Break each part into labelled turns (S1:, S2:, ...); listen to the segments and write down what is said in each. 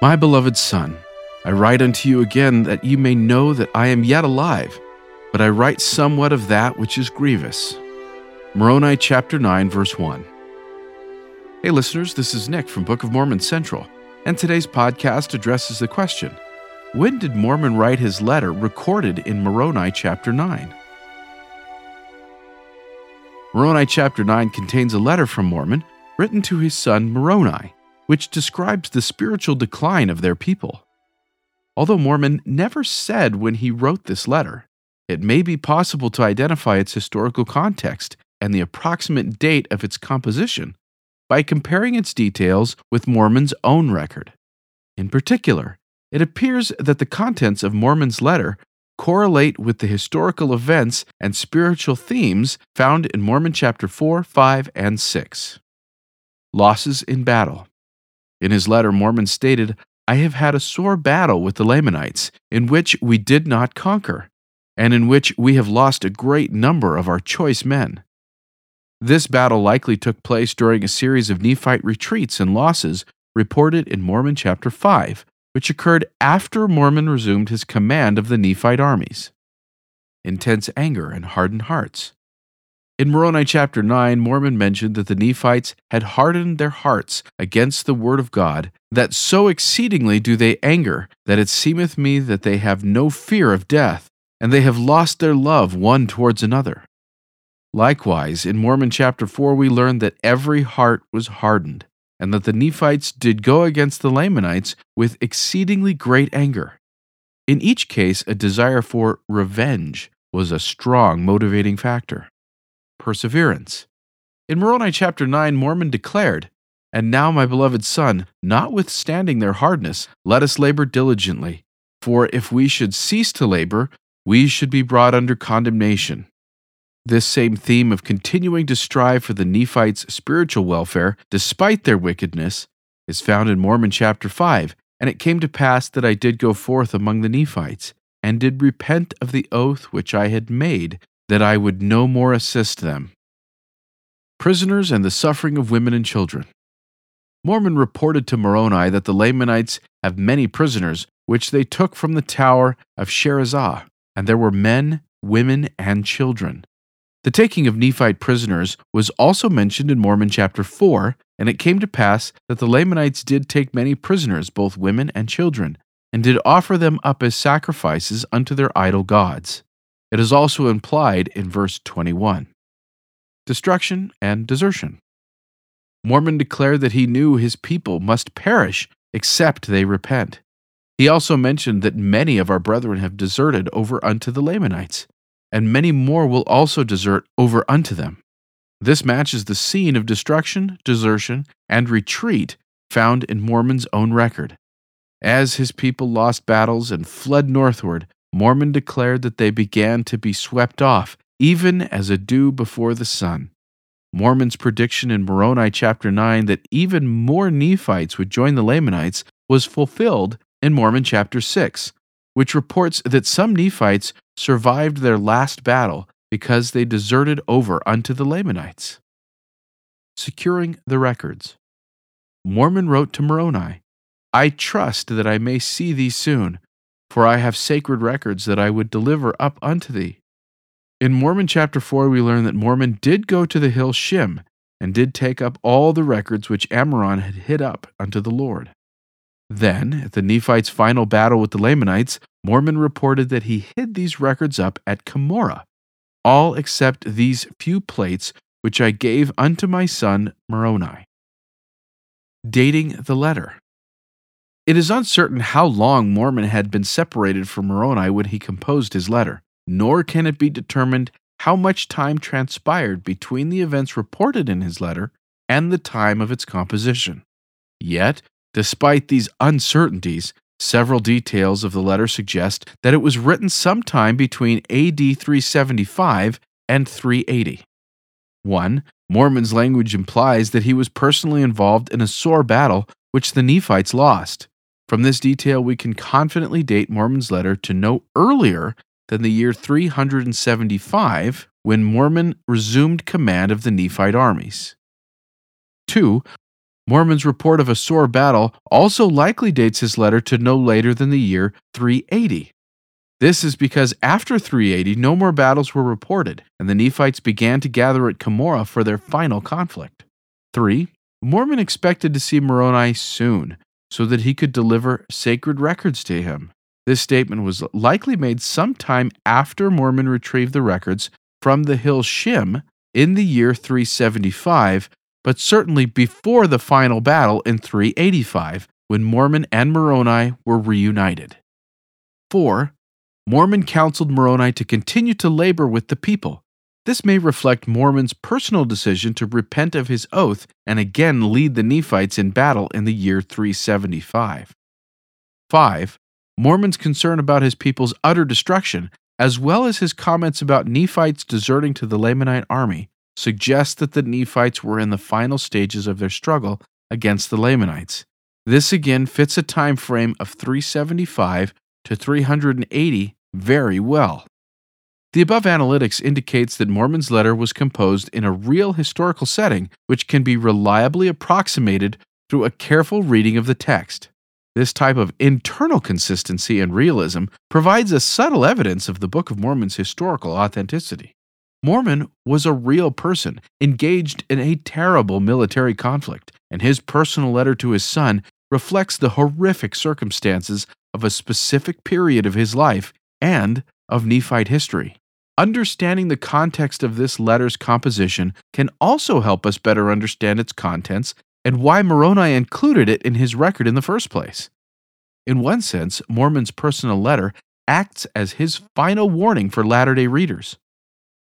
S1: My beloved son, I write unto you again that you may know that I am yet alive, but I write somewhat of that which is grievous. Moroni chapter 9, verse 1. Hey listeners, this is Nick from Book of Mormon Central, and today's podcast addresses the question When did Mormon write his letter recorded in Moroni chapter 9? Moroni chapter 9 contains a letter from Mormon written to his son Moroni, which describes the spiritual decline of their people. Although Mormon never said when he wrote this letter, it may be possible to identify its historical context and the approximate date of its composition by comparing its details with Mormon's own record. In particular, it appears that the contents of Mormon's letter correlate with the historical events and spiritual themes found in Mormon chapter 4, 5, and 6. Losses in battle. In his letter, Mormon stated, I have had a sore battle with the Lamanites, in which we did not conquer, and in which we have lost a great number of our choice men. This battle likely took place during a series of Nephite retreats and losses reported in Mormon chapter 5, which occurred after Mormon resumed his command of the Nephite armies. Intense anger and hardened hearts. In Moroni chapter 9, Mormon mentioned that the Nephites had hardened their hearts against the word of God, that so exceedingly do they anger, that it seemeth me that they have no fear of death, and they have lost their love one towards another. Likewise, in Mormon chapter 4, we learn that every heart was hardened, and that the Nephites did go against the Lamanites with exceedingly great anger. In each case, a desire for revenge was a strong motivating factor. Perseverance. In Moroni chapter 9, Mormon declared, And now, my beloved son, notwithstanding their hardness, let us labor diligently. For if we should cease to labor, we should be brought under condemnation. This same theme of continuing to strive for the Nephites' spiritual welfare despite their wickedness is found in Mormon chapter 5. And it came to pass that I did go forth among the Nephites, and did repent of the oath which I had made, that I would no more assist them. Prisoners and the suffering of women and children. Mormon reported to Moroni that the Lamanites have many prisoners, which they took from the tower of Sherrizah, and there were men, women, and children. The taking of Nephite prisoners was also mentioned in Mormon chapter 4, and it came to pass that the Lamanites did take many prisoners, both women and children, and did offer them up as sacrifices unto their idol gods. It is also implied in verse 21. Destruction and desertion. Mormon declared that he knew his people must perish except they repent. He also mentioned that many of our brethren have deserted over unto the Lamanites and many more will also desert over unto them. This matches the scene of destruction, desertion, and retreat found in Mormon's own record. As his people lost battles and fled northward, Mormon declared that they began to be swept off, even as a dew before the sun. Mormon's prediction in Moroni chapter 9 that even more Nephites would join the Lamanites was fulfilled in Mormon chapter 6, which reports that some Nephites survived their last battle because they deserted over unto the Lamanites. Securing the records. Mormon wrote to Moroni, I trust that I may see thee soon, for I have sacred records that I would deliver up unto thee. In Mormon chapter 4, we learn that Mormon did go to the hill Shim and did take up all the records which Ammoron had hid up unto the Lord. Then, at the Nephites' final battle with the Lamanites, Mormon reported that he hid these records up at Cumorah, all except these few plates which I gave unto my son Moroni. Dating the letter. It is uncertain how long Mormon had been separated from Moroni when he composed his letter, nor can it be determined how much time transpired between the events reported in his letter and the time of its composition. Yet, Despite these uncertainties, several details of the letter suggest that it was written sometime between AD 375 and 380. 1. Mormon's language implies that he was personally involved in a sore battle which the Nephites lost. From this detail, we can confidently date Mormon's letter to no earlier than the year 375 when Mormon resumed command of the Nephite armies. 2. Mormon's report of a sore battle also likely dates his letter to no later than the year 380. This is because after 380, no more battles were reported, and the Nephites began to gather at Cumorah for their final conflict. 3. Mormon expected to see Moroni soon, so that he could deliver sacred records to him. This statement was likely made sometime after Mormon retrieved the records from the hill Shim in the year 375, but certainly before the final battle in 385, when Mormon and Moroni were reunited. 4. Mormon counseled Moroni to continue to labor with the people. This may reflect Mormon's personal decision to repent of his oath and again lead the Nephites in battle in the year 375. 5. Mormon's concern about his people's utter destruction, as well as his comments about Nephites deserting to the Lamanite army, suggest that the Nephites were in the final stages of their struggle against the Lamanites. This again fits a time frame of 375 to 380 very well. The above analytics indicates that Mormon's letter was composed in a real historical setting, which can be reliably approximated through a careful reading of the text. This type of internal consistency and realism provides a subtle evidence of the Book of Mormon's historical authenticity. Mormon was a real person engaged in a terrible military conflict, and his personal letter to his son reflects the horrific circumstances of a specific period of his life and of Nephite history. Understanding the context of this letter's composition can also help us better understand its contents and why Moroni included it in his record in the first place. In one sense, Mormon's personal letter acts as his final warning for Latter day readers.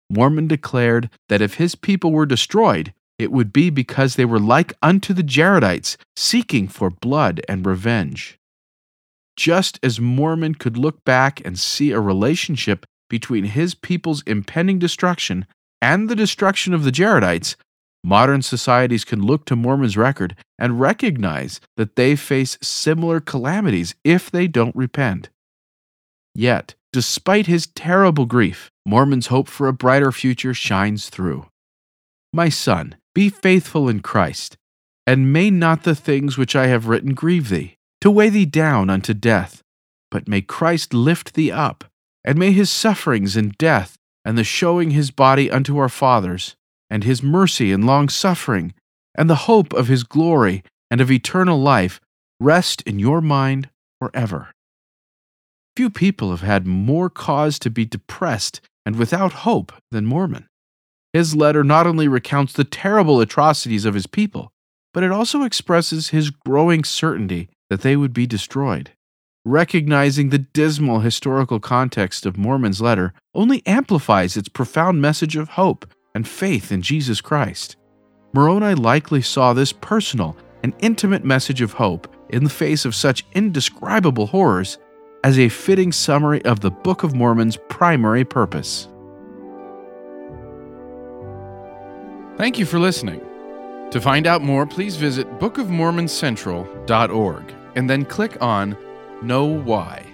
S1: Mormon declared that if his people were destroyed, it would be because they were like unto the Jaredites, seeking for blood and revenge just as Mormon could look back and see a relationship between his people's impending destruction and the destruction of the Jaredites, modern societies can look to Mormon's record and recognize that they face similar calamities if they don't repent. Yet, despite his terrible grief, Mormon's hope for a brighter future shines through. My son, be faithful in Christ, and may not the things which I have written grieve thee to weigh thee down unto death. But may Christ lift thee up, and may his sufferings and death, and the showing his body unto our fathers, and his mercy and long suffering, and the hope of his glory and of eternal life rest in your mind forever. Few people have had more cause to be depressed and without hope than Mormon. His letter not only recounts the terrible atrocities of his people, but it also expresses his growing certainty that they would be destroyed. Recognizing the dismal historical context of Mormon's letter only amplifies its profound message of hope and faith in Jesus Christ. Moroni likely saw this personal and intimate message of hope in the face of such indescribable horrors as a fitting summary of the Book of Mormon's primary purpose. Thank you for listening. To find out more, please visit bookofmormoncentral.org and then click on Know Why.